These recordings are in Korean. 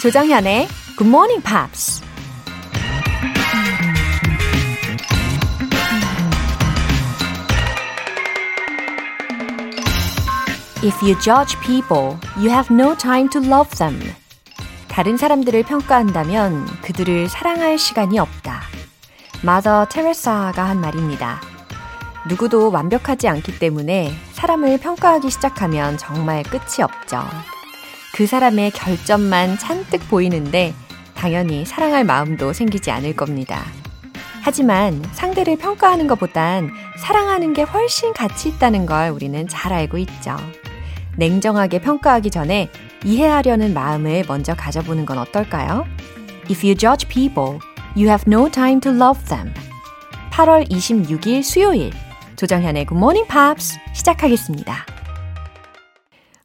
조정현의 Good Morning Pops. If you judge people, you have no time to love them. 다른 사람들을 평가한다면 그들을 사랑할 시간이 없다. 마더 테레사가 한 말입니다. 누구도 완벽하지 않기 때문에 사람을 평가하기 시작하면 정말 끝이 없죠. 그 사람의 결점만 잔뜩 보이는데 당연히 사랑할 마음도 생기지 않을 겁니다. 하지만 상대를 평가하는 것보단 사랑하는 게 훨씬 가치 있다는 걸 우리는 잘 알고 있죠. 냉정하게 평가하기 전에 이해하려는 마음을 먼저 가져보는 건 어떨까요? If you judge people, you have no time to love them. 8월 26일 수요일 조정현의 Good Morning Pops 시작하겠습니다.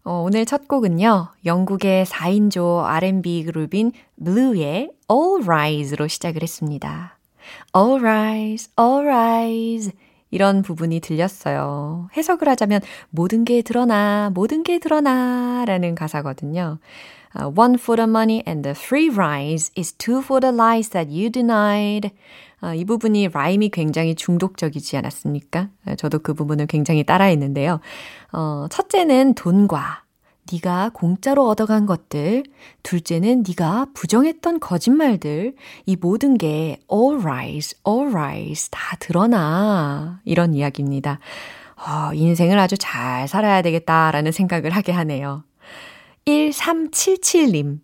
어, 오늘 첫 곡은요. 영국의 4인조 R&B 그룹인 Blue의 All Rise로 시작을 했습니다. All Rise, All Rise 이런 부분이 들렸어요. 해석을 하자면 모든 게 드러나, 모든 게 드러나 라는 가사거든요. Uh, one for the money and the free rise is two for the lies that you denied. 아, 이 부분이 라임이 굉장히 중독적이지 않았습니까? 저도 그 부분을 굉장히 따라했는데요. 어, 첫째는 돈과 네가 공짜로 얻어간 것들, 둘째는 네가 부정했던 거짓말들, 이 모든 게 all rise, all rise 다 드러나 이런 이야기입니다. 어, 인생을 아주 잘 살아야 되겠다라는 생각을 하게 하네요. 1377님.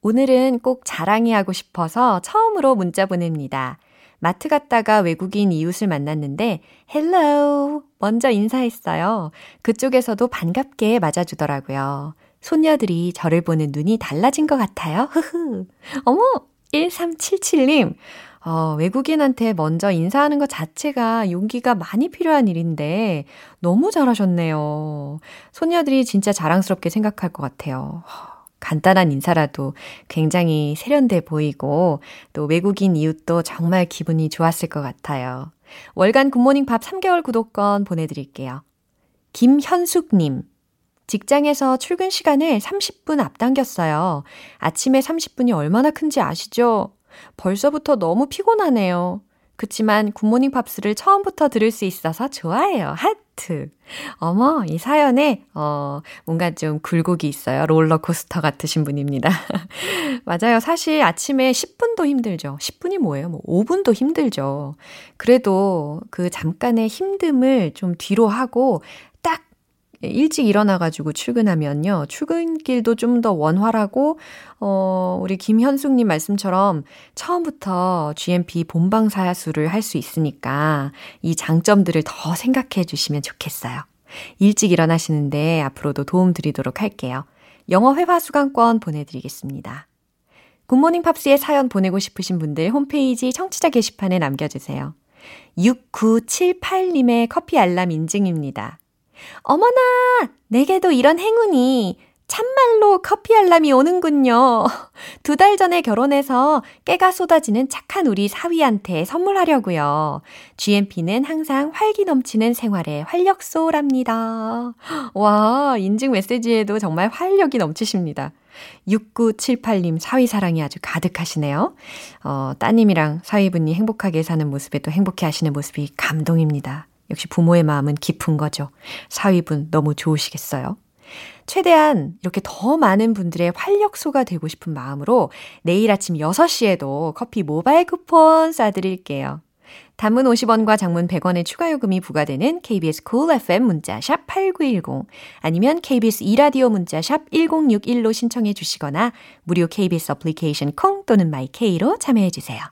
오늘은 꼭 자랑이 하고 싶어서 처음으로 문자 보냅니다. 마트 갔다가 외국인 이웃을 만났는데 hello 먼저 인사했어요. 그쪽에서도 반갑게 맞아주더라고요. 손녀들이 저를 보는 눈이 달라진 것 같아요. 흐흐. 어머 1377님 어, 외국인한테 먼저 인사하는 것 자체가 용기가 많이 필요한 일인데 너무 잘하셨네요. 손녀들이 진짜 자랑스럽게 생각할 것 같아요. 간단한 인사라도 굉장히 세련돼 보이고 또 외국인 이웃도 정말 기분이 좋았을 것 같아요. 월간 Good Morning Pops 3개월 구독권 보내드릴게요. 김현숙님. 직장에서 출근 시간을 30분 앞당겼어요. 아침에 30분이 얼마나 큰지 아시죠? 벌써부터 너무 피곤하네요. 그치만 Good Morning Pops를 처음부터 들을 수 있어서 좋아해요. 하트. 어머, 이 사연에, 어, 뭔가 좀 굴곡이 있어요. 롤러코스터 같으신 분입니다. 맞아요. 사실 아침에 10분도 힘들죠. 10분이 뭐예요? 뭐 5분도 힘들죠. 그래도 그 잠깐의 힘듦을 좀 뒤로 하고 일찍 일어나가지고 출근하면요. 출근길도 좀 더 원활하고, 어, 우리 김현숙님 말씀처럼 처음부터 GMP 본방 사수를 할 수 있으니까 이 장점들을 더 생각해 주시면 좋겠어요. 일찍 일어나시는데 앞으로도 도움 드리도록 할게요. 영어 회화 수강권 보내드리겠습니다. 굿모닝 팝스의 사연 보내고 싶으신 분들 홈페이지 청취자 게시판에 남겨주세요. 6978님의 커피 알람 인증입니다. 어머나! 내게도 이런 행운이 참말로 커피 알람이 오는군요. 두 달 전에 결혼해서 깨가 쏟아지는 착한 우리 사위한테 선물하려고요. GMP는 항상 활기 넘치는 생활의 활력소랍니다. 와, 인증 메시지에도 정말 활력이 넘치십니다. 6978님 사위 사랑이 아주 가득하시네요. 어, 따님이랑 사위분이 행복하게 사는 모습에 또 행복해 하시는 모습이 감동입니다. 역시 부모의 마음은 깊은 거죠. 사위분 너무 좋으시겠어요? 최대한 이렇게 더 많은 분들의 활력소가 되고 싶은 마음으로 내일 아침 6시에도 커피 모바일 쿠폰 쏴드릴게요. 단문 50원과 장문 100원의 추가 요금이 부과되는 KBS cool FM 문자샵 8910 아니면 KBS 이라디오 문자샵 1061로 신청해 주시거나 무료 KBS 어플리케이션 콩 또는 my K로 참여해 주세요.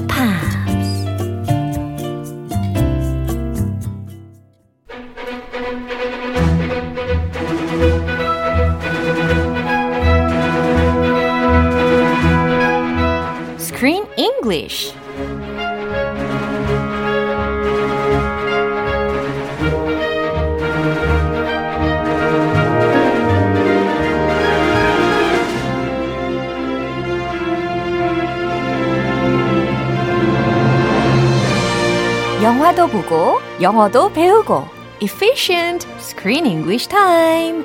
English. 영화도 보고 영어도 배우고 Efficient Screen English Time.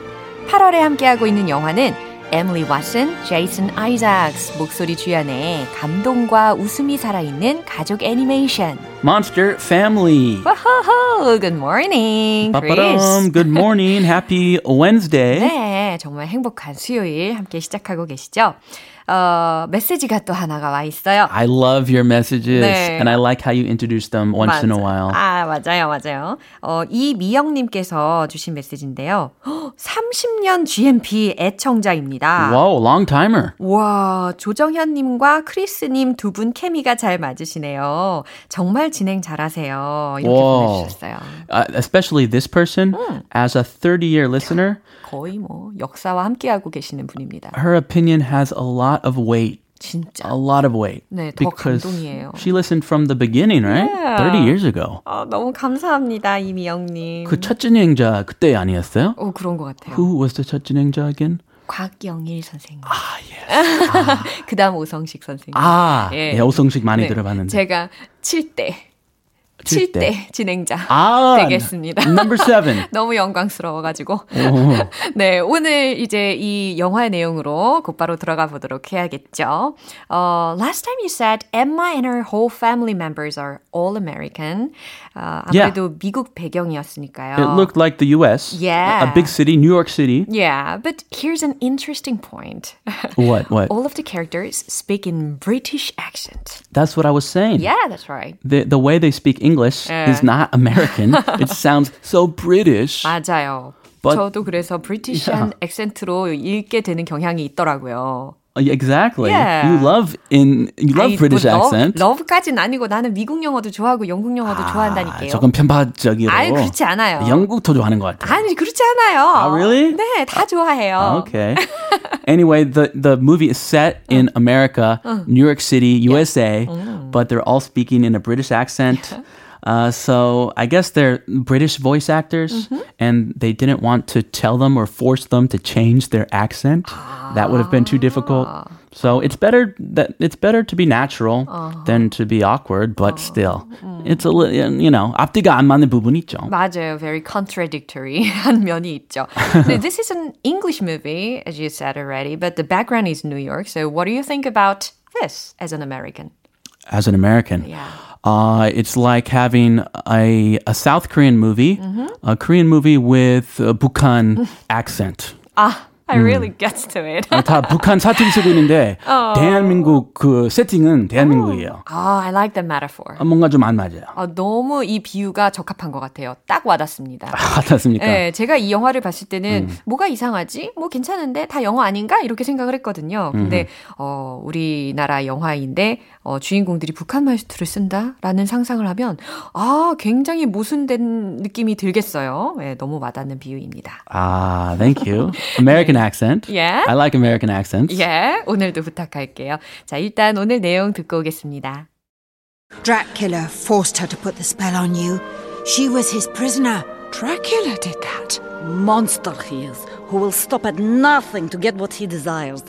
8월에 함께하고 있는 영화는 에밀리 왓슨, 제이슨 아이작스 목소리 주연의 감동과 웃음이 살아있는 가족 애니메이션 Monster Family. 와호호, good morning, Chris. Good morning. Happy Wednesday. 네, 정말 행복한 수요일 함께 시작하고 계시죠? 어, 메시지가 또 하나가 와 있어요. I love your messages, 네. and I like how you introduce them once in a 맞아. while. 아, 맞아요, 맞아요. 어, 이미영 님께서 주신 메시지인데요. 30년 GMP 애청자입니다. Whoa, long timer. 와, 조정현 님과 크리스 님 두 분 케미가 잘 맞으시네요. 정말 진행 잘하세요. 이렇게 와. 보내 주셨어요. Uh, especially this person, as a 30-year listener, 거의 뭐 역사와 함께하고 계시는 분입니다. her opinion has a lot of weight. 진짜. A lot of weight. 네, 더 because 감동이에요. she listened from the beginning, right? Yeah. 30 years ago. 아, 너무 감사합니다, 이미영님. 그첫 진행자 그때 아니었어요? 오, 그런 것 같아요. Who was the 첫 진행자 again? 곽영일 선생님. Ah, yes. 그 다음 오성식 선생님. 아, 예. 예, 오성식 많이 네, 들어봤는데. 제가 7대. 칠 7대 진행자 아, 되겠습니다. Number seven. 너무 영광스러워가지고. 오. 네, 오늘 이제 이 영화의 내용으로 곧바로 들어가 보도록 해야겠죠. 어, last time you said Emma and her whole family members are all American. 어, 아무래도 미국 배경이었으니까요. It looked like the U.S. Yeah. A big city, New York City. Yeah, but here's an interesting point. What? What? all of the characters speak in British accent. That's what I was saying. Yeah, that's right. The the way they speak English Yeah. is not American. it sounds so British. 맞아요. But- 저도 그래서 브리티시한 액센트로 읽게 되는 경향이 있더라고요. Uh, Exactly. Yeah. You love in you love 아이, British 뭐 accent. 러브, 러브까지는 아니고 나는 미국 영어도 좋아하고 영국 영어도 아, 좋아한다니까요. 조금 편파적이로. 아이, 그렇지 않아요. 영국 더 좋아하는 것 같아요. 아니 그렇지 않아요. 아, really? 네, 다 좋아해요. Okay. anyway, the the movie is set in America, New York City, USA, but they're all speaking in a British accent. Uh, so I guess they're British voice actors, and they didn't want to tell them or force them to change their accent. That would have been too difficult. So it's better that it's better to be natural than to be awkward. But still, it's a li- you know 앞뒤가 안 맞는 부분이 있죠. 맞아요. Very contradictory 한 면이 있죠. 근데 this is an English movie, as you said already, but the background is New York. So what do you think about this as an American? as an American. Yeah. Uh, it's like having a, a South Korean movie, a Korean movie with a Bukhan accent. 아, I really gets to it. 어, 다 북한 사투리 쓰고 있는데 대한민국 그 세팅은 대한민국이에요. 아, I like the metaphor. 아, 뭔가 좀 안 맞아요. 아, 너무 이 비유가 적합한 것 같아요. 딱 와닿습니다. 아, 맞습니까? 네, 제가 이 영화를 봤을 때는 뭐가 이상하지? 뭐 괜찮은데 다 영어 아닌가? 이렇게 생각을 했거든요. 근데 어, 우리나라 영화인데 어, 주인공들이 북한 말투를 쓴다라는 상상을 하면 아, 굉장히 모순된 느낌이 들겠어요. 네, 너무 와닿는 비유입니다. 아, thank you. American accent. Yeah. I like American accents. 예, 오늘도 부탁할게요. 자, 일단 오늘 내용 듣고 오겠습니다. Dracula forced her to put the spell on you. She was his prisoner. Dracula did that. Monster he is, who will stop at nothing to get what he desires.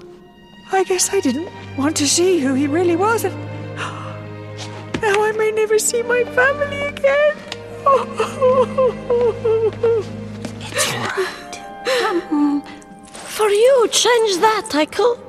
I guess I didn't want to see who he really was. And now I may never see my family again. for you, change that, could.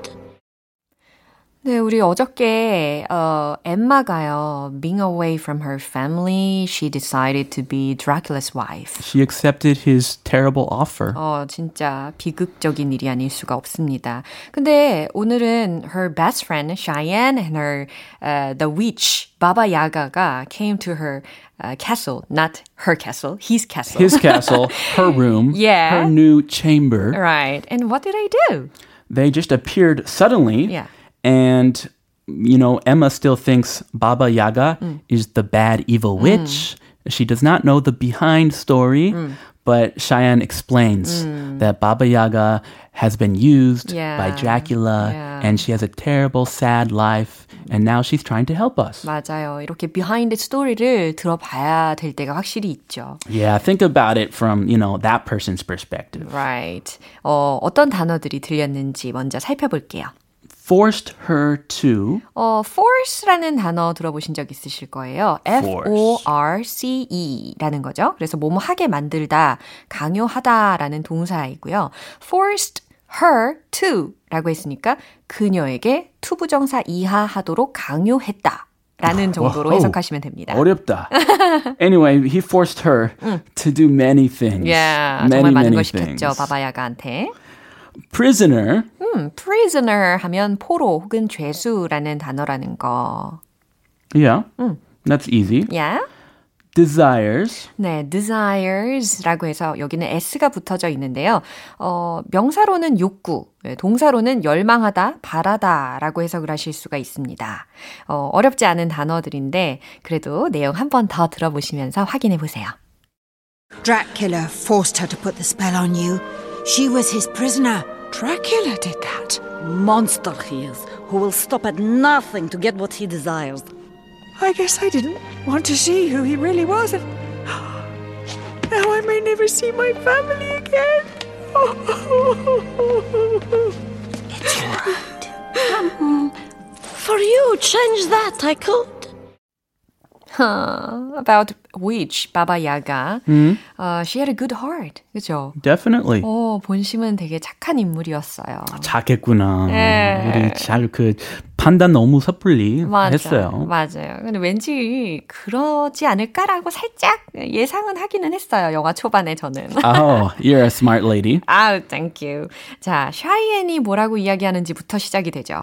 네, 우리 어저께 어, 엠마가요, being away from her family, she decided to be Dracula's wife. She accepted his terrible offer. 어, 진짜 비극적인 일이 아닐 수가 없습니다. 근데 오늘은 her best friend Cheyenne and her uh, the witch Baba Yaga가 came to her uh, castle, not her castle, his castle. His castle, her room, Yeah. her new chamber. right. And what did I do? They just appeared suddenly. Yeah. And, you know, Emma still thinks Baba Yaga Mm. is the bad evil witch. She does not know the behind story, Mm. but Cheyenne explains that Baba Yaga has been used by Yeah. Dracula Yeah. and she has a terrible, sad life. And now she's trying to help us. 맞아요. 이렇게 비하인드 스토리를 들어봐야 될 때가 확실히 있죠. Yeah, think about it from, you know, that person's perspective. Right. 어, 어떤 단어들이 들렸는지 먼저 살펴볼게요. Forced her to 어, force라는 단어 들어보신 적 있으실 거예요. F-O-R-C-E라는 거죠. 그래서 뭐뭐 하게 만들다, 강요하다라는 동사이고요. forced her to 라고 했으니까 그녀에게 to부정사 이하하도록 강요했다. 라는 정도로. 해석하시면 됩니다. 어렵다. anyway, he forced her to do many things. Yeah, many, 정말 많은 걸 시켰죠. 바바야가한테. Prisoner, 음, prisoner 하면 포로 혹은 죄수라는 단어라는 거. yeah, that's easy. Yeah? Desires, 네, desires라고 해서 여기는 s가 붙어져 있는데요. 어, 명사로는 욕구, 네, 동사로는 열망하다, 바라다라고 해석을 하실 수가 있습니다. 어, 어렵지 않은 단어들인데 그래도 내용 한 번 더 들어보시면서 확인해 보세요. Dracula forced her to put the spell on you. She was his prisoner. Dracula did that. Monster he is, who will stop at nothing to get what he desires. I guess I didn't want to see who he really was, and now I may never see my family again. it's all right. Um, For you, change that, I could. Huh, about which 바바 야가 어, she had a good heart. 그죠? definitely. 어, 본심은 되게 착한 인물이었어요. 작겠구나. 예. 우리 잘 그 판단 너무 섣불리 맞아요. 했어요. 맞아요. 근데 왠지 그러지 않을까라고 살짝 예상은 하기는 했어요. 영화 초반에 저는. Oh, you're a smart lady. 아우, thank you. 자, 샤이엔이 뭐라고 이야기하는지부터 시작이 되죠.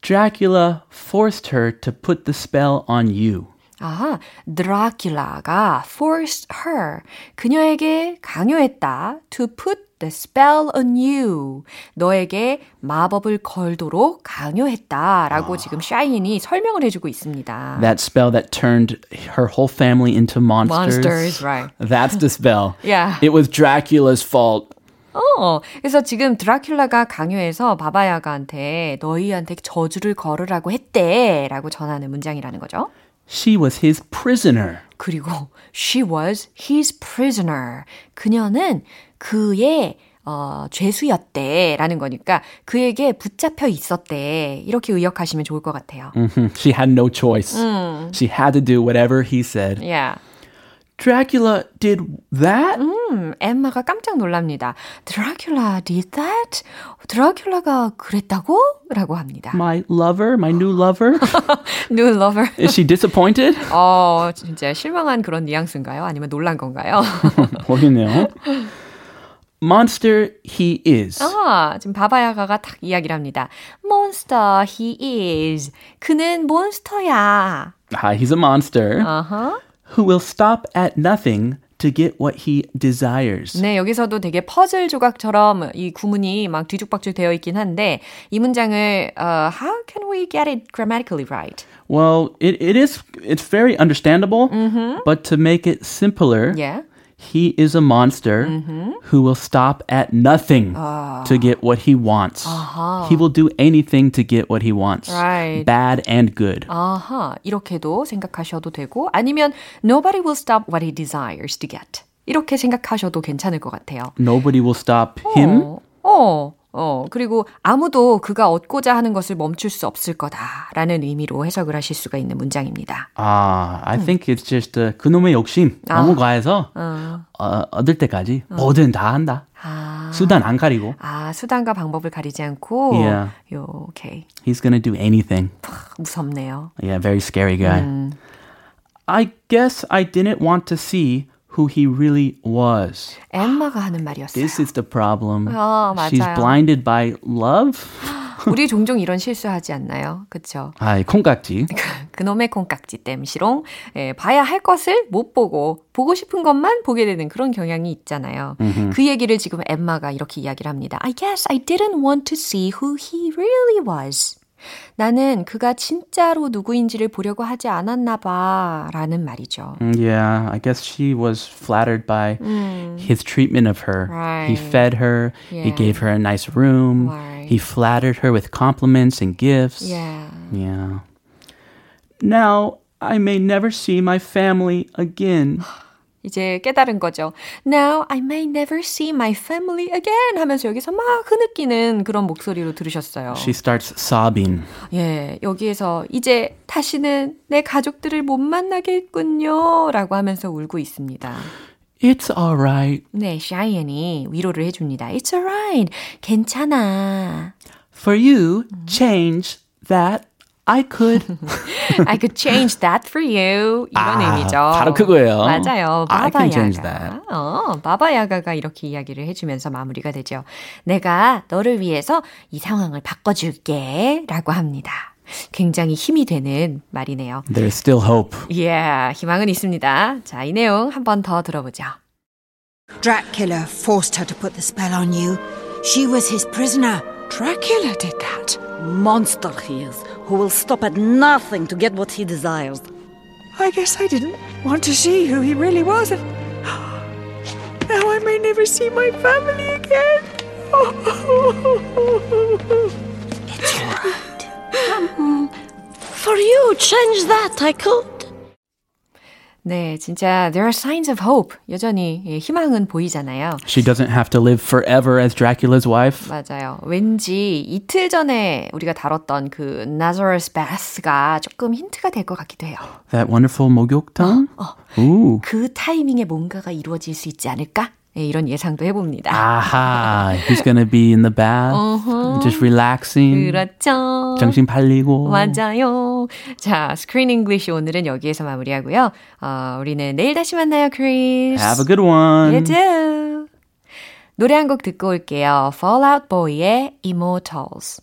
Dracula forced her to put the spell on you. 아, 드라큘라가 forced her, 그녀에게 강요했다. to put the spell on you. 너에게 마법을 걸도록 강요했다 라고 지금 샤이엔이 설명을 해주고 있습니다. That spell that turned her whole family into monsters. Monsters, right. That's the spell. Yeah. It was Dracula's fault. 어, 그래서 지금 드라큘라가 강요해서 바바야가한테 너희한테 저주를 걸으라고 했대라고 전하는 문장이라는 거죠. She was his prisoner. 그리고 she was his prisoner. 그녀는 그의 어, 죄수였대라는 거니까 그에게 붙잡혀 있었대. 이렇게 의역하시면 좋을 것 같아요. Mhm. She had no choice. She had to do whatever he said. Yeah. Dracula did that? 음, 엠마가 깜짝 놀랍니다. 드라큘라 did that? 드라큘라가 그랬다고? 라고 합니다. My lover, my new lover? New lover. Is she disappointed? 어, 진짜 실망한 그런 뉘앙스인가요? 아니면 놀란 건가요? 모르겠네요. Monster he is. 아, 지금 바바야가가 딱 이야기를 합니다. Monster he is. 그는 몬스터야. Ah, he's a monster 어허. who will stop at nothing to get what he desires. 네, 여기서도 되게 퍼즐 조각처럼 이 구문이 막 뒤죽박죽 되어 있긴 한데 이 문장을 uh, how can we get it grammatically right? Well, it, it is it's very understandable, but to make it simpler, Yeah. he is a monster who will stop at nothing to get what he wants. He will do anything to get what he wants. Right. Bad and good. 아하, 이렇게도 생각하셔도 되고 아니면 nobody will stop what he desires to get. 이렇게 생각하셔도 괜찮을 것 같아요. Nobody will stop him. 어, 어, 어, 그리고 아무도 그가 얻고자 하는 것을 멈출 수 없을 거다라는 의미로 해석을 하실 수가 있는 문장입니다. 아, I think it's just uh, 그놈의 욕심 너무 과해서 어, 얻을 때까지 뭐든 다 한다. 아, 수단 안 가리고. 아, 수단과 방법을 가리지 않고, Yeah. 요, 오케이. He's gonna do anything. 무섭네요. Yeah, very scary guy. I guess I didn't want to see who he really was. 엠마가 하는 말이었어요. This is the problem. 어, She's 맞아요. blinded by love. 우리 종종 이런 실수하지 않나요? 그쵸? 아, 콩깍지. 그놈의 콩깍지 땜시롱. 예, 봐야 할 것을 못 보고, 보고 싶은 것만 보게 되는 그런 경향이 있잖아요. 그 얘기를 지금 엠마가 이렇게 이야기를 합니다. I guess I didn't want to see who he really was. 나는 그가 진짜로 누구인지를 보려고 하지 않았나 봐. 라는 말이죠. Mm, Yeah, I guess she was flattered by his treatment of her. He Right. fed her, he Yeah. gave her a nice room, Right. he flattered her with compliments and gifts. Yeah. Yeah. Now, I may never see my family again. 이제 깨달은 거죠. Now I may never see my family again 하면서 여기서 막 흐느끼는 그런 목소리로 들으셨어요. She starts sobbing. 예, 여기에서 이제 다시는 내 가족들을 못 만나겠군요. 라고 하면서 울고 있습니다. It's alright. 네, 샤이언이 위로를 해줍니다. It's alright. 괜찮아. For you, change that I could. I could change that for you. 이런 아, 의미죠. 바로 그거예요. 맞아요. I can change 바바야가. that. 어, 바바야가가 이렇게 이야기를 해주면서 마무리가 되죠. 내가 너를 위해서 이 상황을 바꿔줄게. 라고 합니다. 굉장히 힘이 되는 말이네요. There's still hope. Yeah, 희망은 있습니다. 자, 이 내용 한 번 더 들어보죠. Dracula forced her to put the spell on you. She was his prisoner. Dracula did that. Monster he is, who will stop at nothing to get what he desires. I guess I didn't want to see who he really was, and now I may never see my family again. For you, change that I could. 네, 진짜 there are signs of hope. 여전히 예, 희망은 보이잖아요. She doesn't have to live forever as Dracula's wife. 맞아요. 왠지 이틀 전에 우리가 다뤘던 그 Nazareth Bath가 조금 힌트가 될 것 같기도 해요. That wonderful 목욕탕? Ooh. 그 타이밍에 뭔가가 이루어질 수 있지 않을까? 예, 이런 예상도 해봅니다. Aha. He's gonna be in the bath, just relaxing. 그렇죠. 정신 팔리고. 맞아요. 자, Screen English 오늘은 여기에서 마무리하고요. 어, 우리는 내일 다시 만나요, 크리스. Have a good one. You too. 노래 한 곡 듣고 올게요. Fallout Boy의 Immortals.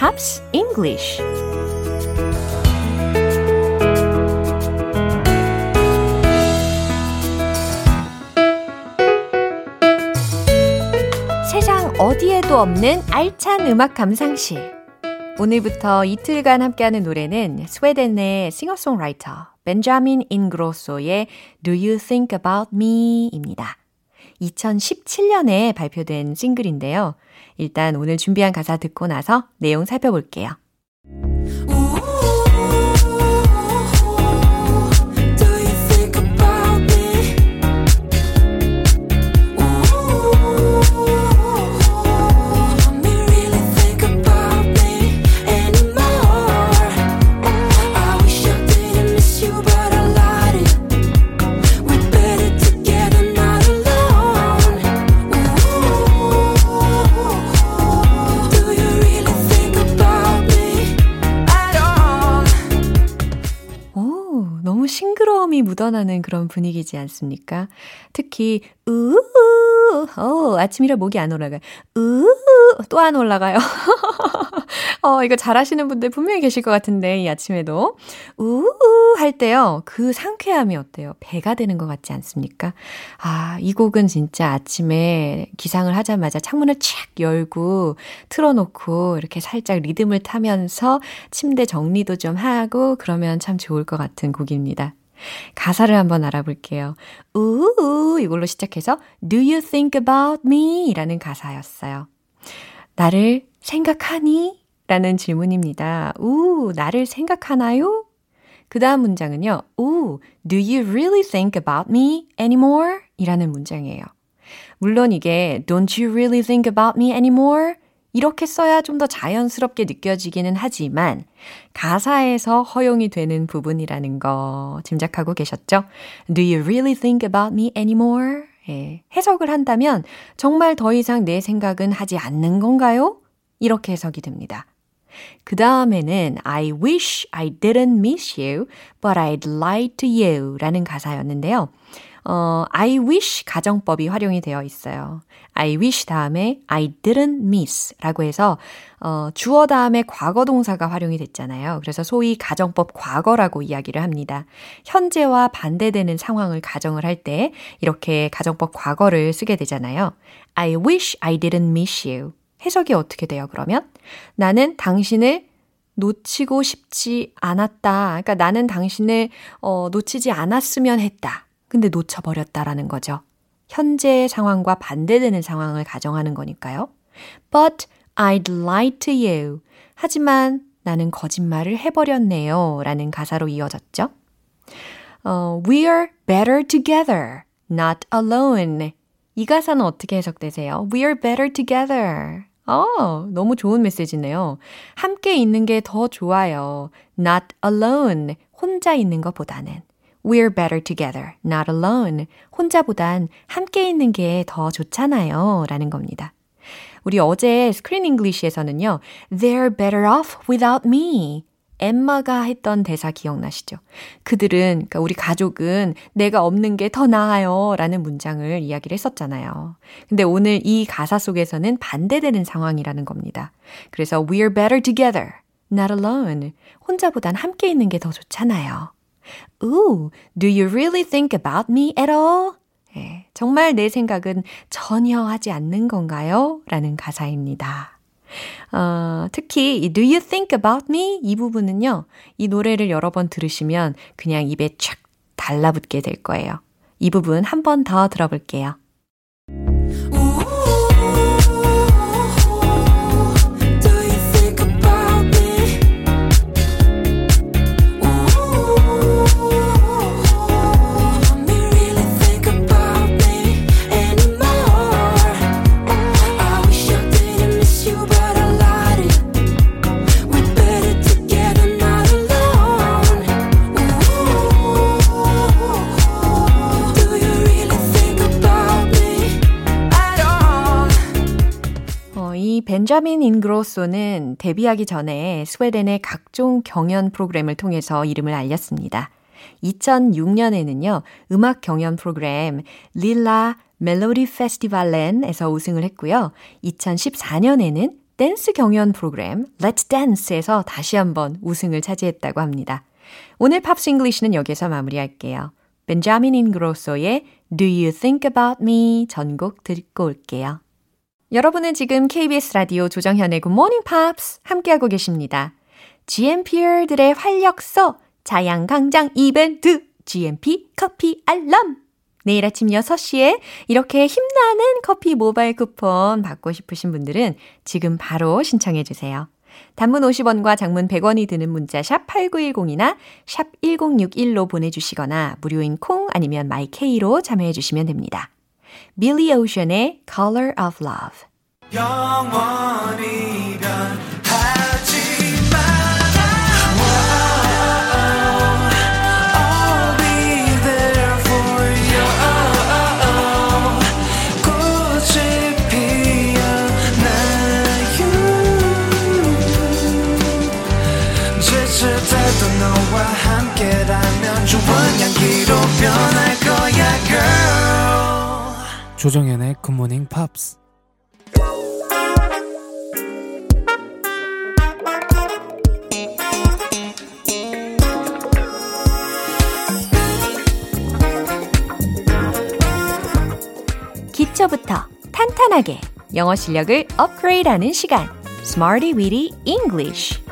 Pops English 세상 어디에도 없는 알찬 음악 감상실 오늘부터 이틀간 함께하는 노래는 스웨덴의 싱어송라이터 벤자민 인그로소의 Do You Think About Me?입니다. 2017년에 발표된 싱글인데요. 일단 오늘 준비한 가사 듣고 나서 내용 살펴볼게요. 묻어나는 그런 분위기지 않습니까? 특히, 우우, 어, 아침이라 목이 안 올라가요. 우우, 또 안 올라가요. 어, 이거 잘하시는 분들 분명히 계실 것 같은데, 이 아침에도. 우우, 할 때요, 그 상쾌함이 어때요? 배가 되는 것 같지 않습니까? 아, 이 곡은 진짜 아침에 기상을 하자마자 창문을 착 열고, 틀어놓고, 이렇게 살짝 리듬을 타면서 침대 정리도 좀 하고, 그러면 참 좋을 것 같은 곡입니다. 가사를 한번 알아볼게요. 우우 이걸로 시작해서 Do you think about me? 라는 가사였어요. 나를 생각하니? 라는 질문입니다. 우, 나를 생각하나요? 그 다음 문장은요. 우, do you really think about me anymore? 이라는 문장이에요. 물론 이게 don't you really think about me anymore? 이렇게 써야 좀 더 자연스럽게 느껴지기는 하지만 가사에서 허용이 되는 부분이라는 거 짐작하고 계셨죠? Do you really think about me anymore? 예, 해석을 한다면 정말 더 이상 내 생각은 하지 않는 건가요? 이렇게 해석이 됩니다. 그 다음에는 I wish I didn't miss you, but I'd lie to you 라는 가사였는데요. 어, I wish 가정법이 활용이 되어 있어요. I wish 다음에 I didn't miss 라고 해서 어, 주어 다음에 과거 동사가 활용이 됐잖아요. 그래서 소위 가정법 과거라고 이야기를 합니다. 현재와 반대되는 상황을 가정을 할 때 이렇게 가정법 과거를 쓰게 되잖아요. I wish I didn't miss you. 해석이 어떻게 돼요, 그러면? 나는 당신을 놓치고 싶지 않았다. 그러니까 나는 당신을 어, 놓치지 않았으면 했다. 근데 놓쳐버렸다라는 거죠. 현재의 상황과 반대되는 상황을 가정하는 거니까요. But I'd lie to you. 하지만 나는 거짓말을 해버렸네요. 라는 가사로 이어졌죠. 어, We're better together, not alone. 이 가사는 어떻게 해석되세요? We're better together. 어, 너무 좋은 메시지네요. 함께 있는 게 더 좋아요. Not alone. 혼자 있는 것보다는. We're better together, not alone. 혼자보단 함께 있는 게 더 좋잖아요. 라는 겁니다. 우리 어제 Screen English에서는요. They're better off without me. 엠마가 했던 대사 기억나시죠? 그들은, 그러니까 우리 가족은 내가 없는 게 더 나아요. 라는 문장을 이야기를 했었잖아요. 근데 오늘 이 가사 속에서는 반대되는 상황이라는 겁니다. 그래서 we're better together, not alone. 혼자보단 함께 있는 게 더 좋잖아요. Ooh, do you really think about me at all? 예, 정말 내 생각은 전혀 하지 않는 건가요? 라는 가사입니다. 어, 특히 Do you think about me? 이 부분은요. 이 노래를 여러 번 들으시면 그냥 입에 촥 달라붙게 될 거예요. 이 부분 한 번 더 들어볼게요. 이 벤자민 인그로소는 데뷔하기 전에 스웨덴의 각종 경연 프로그램을 통해서 이름을 알렸습니다. 2006년에는요, 음악 경연 프로그램 Lilla Melodifestivalen에서 우승을 했고요. 2014년에는 댄스 경연 프로그램 Let's Dance에서 다시 한번 우승을 차지했다고 합니다. 오늘 Pops English는 여기서 마무리할게요. 벤자민 인그로소의 Do You Think About Me 전곡 듣고 올게요. 여러분은 지금 KBS 라디오 조정현의 Morning Pops 함께하고 계십니다. GMP들의 활력소 자양강장 이벤트 GMP 커피 알람 내일 아침 6시에 이렇게 힘나는 커피 모바일 쿠폰 받고 싶으신 분들은 지금 바로 신청해 주세요. 단문 50원과 장문 100원이 드는 문자 샵 8910이나 샵 1061로 보내주시거나 무료인 콩 아니면 마이케이로 참여해 주시면 됩니다. 빌리 오션의 Color of Love 영원히 변 조정현의 굿모닝 팝스 기초부터 탄탄하게 영어 실력을 업그레이드하는 시간. Smarty Weedy English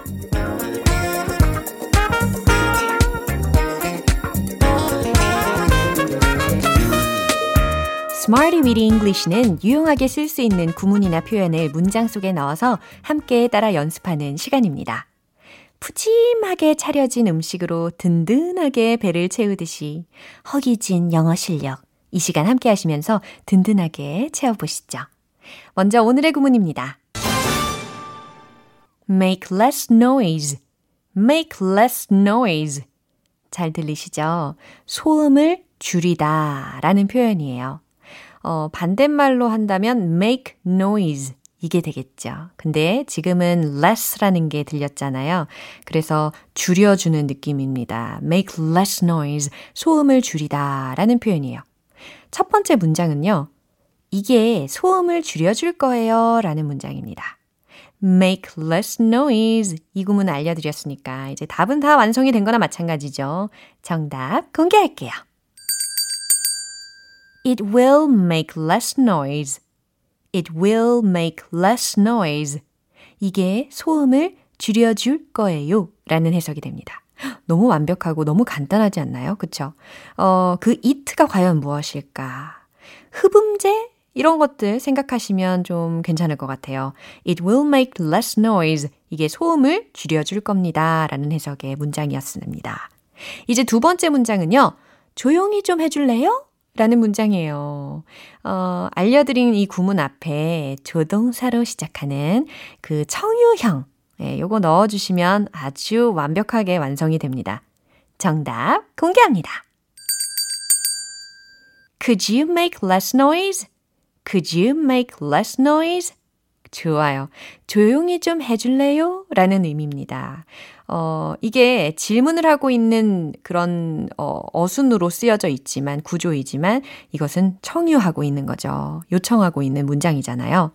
Smarty Weedy English는 유용하게 쓸 수 있는 구문이나 표현을 문장 속에 넣어서 함께 따라 연습하는 시간입니다. 푸짐하게 차려진 음식으로 든든하게 배를 채우듯이 허기진 영어 실력 이 시간 함께 하시면서 든든하게 채워보시죠. 먼저 오늘의 구문입니다. make less noise, make less noise. 잘 들리시죠? 소음을 줄이다 라는 표현이에요. 어, 반대말로 한다면 make noise. 이게 되겠죠. 근데 지금은 less라는 게 들렸잖아요. 그래서 줄여주는 느낌입니다. make less noise. 소음을 줄이다 라는 표현이에요. 첫 번째 문장은요. 이게 소음을 줄여줄 거예요. 라는 문장입니다. make less noise. 이 구문 알려드렸으니까 이제 답은 다 완성이 된 거나 마찬가지죠. 정답 공개할게요. It will make less noise. It will make less noise. 이게 소음을 줄여줄 거예요. 라는 해석이 됩니다. 너무 완벽하고 너무 간단하지 않나요? 그쵸? 어, 그 it가 과연 무엇일까? 흡음재? 이런 것들 생각하시면 좀 괜찮을 것 같아요. It will make less noise. 이게 소음을 줄여줄 겁니다. 라는 해석의 문장이었습니다. 이제 두 번째 문장은요. 조용히 좀 해줄래요? 라는 문장이에요. 어, 알려드린 이 구문 앞에 조동사로 시작하는 그 청유형. 예, 요거 넣어주시면 아주 완벽하게 완성이 됩니다. 정답 공개합니다. Could you make less noise? Could you make less noise? 좋아요. 조용히 좀 해줄래요? 라는 의미입니다. 어, 이게 질문을 하고 있는 그런, 어, 어순으로 쓰여져 있지만, 구조이지만, 이것은 청유하고 있는 거죠. 요청하고 있는 문장이잖아요.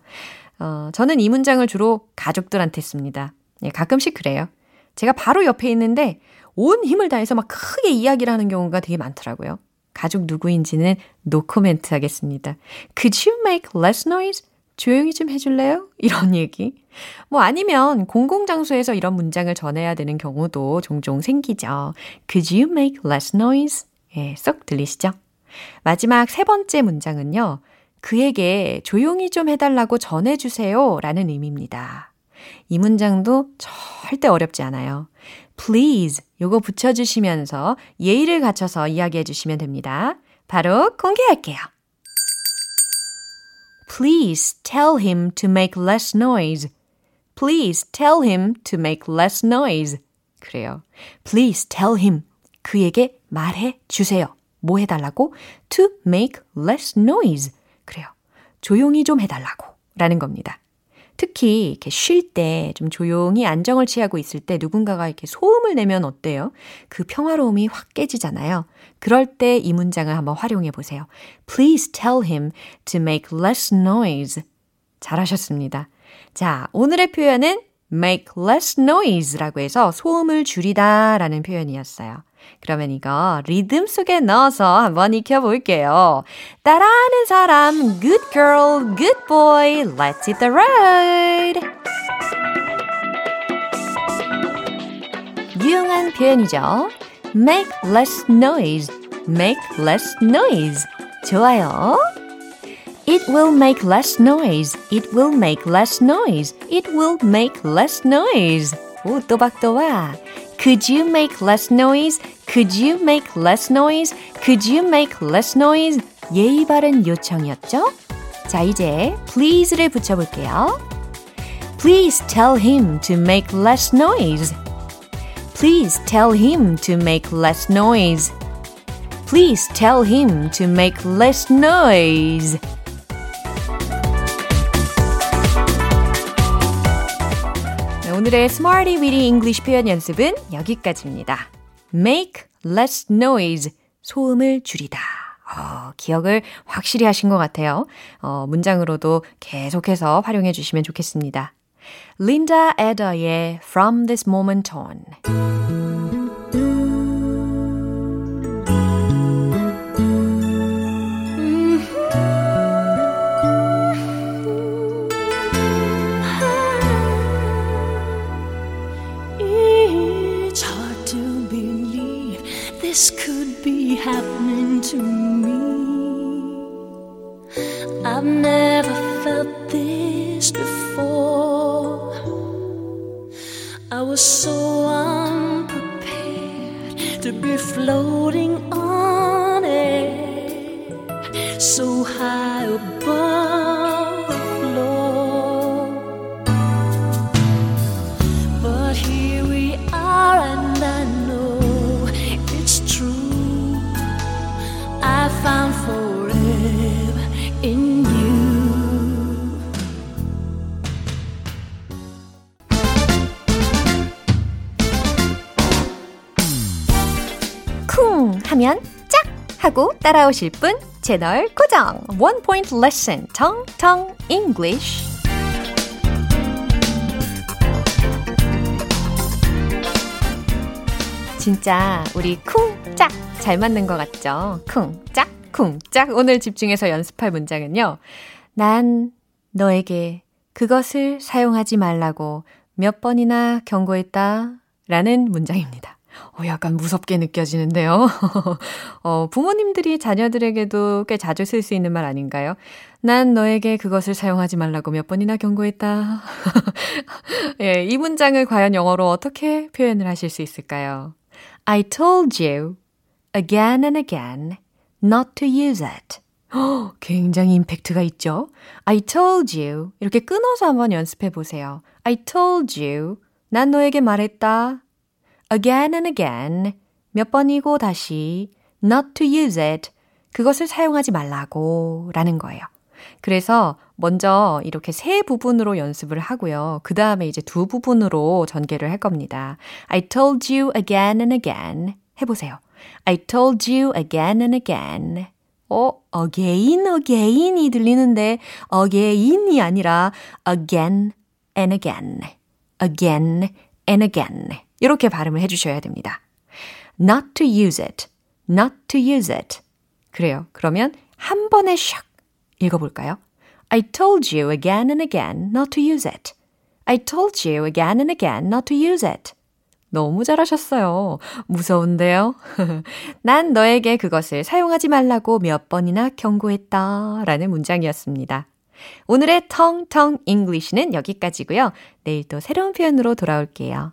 어, 저는 이 문장을 주로 가족들한테 씁니다. 예, 가끔씩 그래요. 제가 바로 옆에 있는데, 온 힘을 다해서 막 크게 이야기를 하는 경우가 되게 많더라고요. 가족 누구인지는 노코멘트 하겠습니다. Could you make less noise? 조용히 좀 해줄래요? 이런 얘기. 뭐 아니면 공공장소에서 이런 문장을 전해야 되는 경우도 종종 생기죠. Could you make less noise? 예, 쏙 들리시죠? 마지막 세 번째 문장은요. 그에게 조용히 좀 해달라고 전해주세요. 라는 의미입니다. 이 문장도 절대 어렵지 않아요. please 요거 붙여주시면서 예의를 갖춰서 이야기해 주시면 됩니다. 바로 공개할게요. Please tell him to make less noise. Please tell him to make less noise. 그래요. Please tell him. 그에게 말해 주세요. 뭐 해달라고? To make less noise. 그래요. 조용히 좀 해달라고. 라는 겁니다. 특히 이렇게 쉴 때 좀 조용히 안정을 취하고 있을 때 누군가가 이렇게 소음을 내면 어때요? 그 평화로움이 확 깨지잖아요. 그럴 때 이 문장을 한번 활용해 보세요. Please tell him to make less noise. 잘하셨습니다. 자, 오늘의 표현은 make less noise라고 해서 소음을 줄이다 라는 표현이었어요. 그러면 이거 리듬 속에 넣어서 한번 익혀볼게요. 따라하는 사람, good girl, good boy, let's hit the road. 유용한 표현이죠. make less noise, make less noise. 좋아요. It will make less noise. It will make less noise. It will make less noise. 오, 또박또박. Could you make less noise? Could you make less noise? Could you make less noise? 예의 바른 요청이었죠? 자, 이제 please를 붙여볼게요. Please tell him to make less noise. Please tell him to make less noise. Please tell him to make less noise. 오늘의 Smarty Weedy English 표현 연습은 여기까지입니다. Make less noise. 소음을 줄이다. 어, 기억을 확실히 하신 것 같아요. 어, 문장으로도 계속해서 활용해 주시면 좋겠습니다. 린다 에더의 From This Moment On. This could be happening to me. I've never felt this before. I was so 하면 짝 하고 따라오실 분 채널 고정. One point lesson. 텅텅 English. 진짜 우리 쿵짝 잘 맞는 것 같죠? 쿵짝, 쿵짝. 오늘 집중해서 연습할 문장은요. 난 너에게 그것을 사용하지 말라고 몇 번이나 경고했다. 라는 문장입니다. 어, 약간 무섭게 느껴지는데요. 어, 부모님들이 자녀들에게도 꽤 자주 쓸 수 있는 말 아닌가요? 난 너에게 그것을 사용하지 말라고 몇 번이나 경고했다. 예, 이 문장을 과연 영어로 어떻게 표현을 하실 수 있을까요? I told you again and again not to use it. 허, 굉장히 임팩트가 있죠? I told you. 이렇게 끊어서 한번 연습해 보세요. I told you. 난 너에게 말했다. Again and again. 몇 번이고 다시 not to use it. 그것을 사용하지 말라고 라는 거예요. 그래서 먼저 이렇게 세 부분으로 연습을 하고요. 그 다음에 이제 두 부분으로 전개를 할 겁니다. I told you again and again. 해보세요. I told you again and again. 어, again, again이 들리는데 again이 아니라 again and again. again and again. 이렇게 발음을 해주셔야 됩니다. not to use it. not to use it. 그래요. 그러면 한 번에 샥 읽어볼까요? I told you again and again not to use it. I told you again and again not to use it. 너무 잘하셨어요. 무서운데요? 난 너에게 그것을 사용하지 말라고 몇 번이나 경고했다. 라는 문장이었습니다. 오늘의 텅텅 English는 여기까지고요. 내일 또 새로운 표현으로 돌아올게요.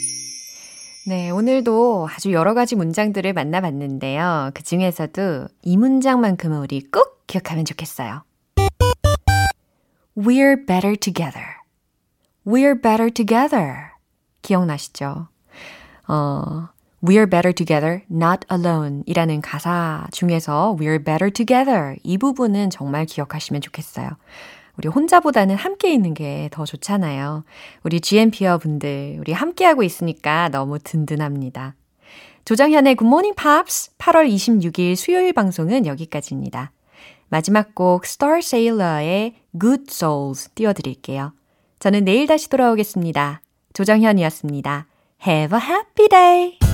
네, 오늘도 아주 여러 가지 문장들을 만나봤는데요. 그 중에서도 이 문장만큼은 우리 꼭 기억하면 좋겠어요. We're better together. We're better together. 기억나시죠? 어, We're better together, not alone 이라는 가사 중에서 We're better together 이 부분은 정말 기억하시면 좋겠어요. 우리 혼자보다는 함께 있는 게 더 좋잖아요. 우리 GMP어 분들, 우리 함께하고 있으니까 너무 든든합니다. 조정현의 Morning Pops 8월 26일 수요일 방송은 여기까지입니다. 마지막 곡 Star Sailor의 Good Souls 띄워드릴게요. 저는 내일 다시 돌아오겠습니다. 조정현이었습니다. Have a happy day!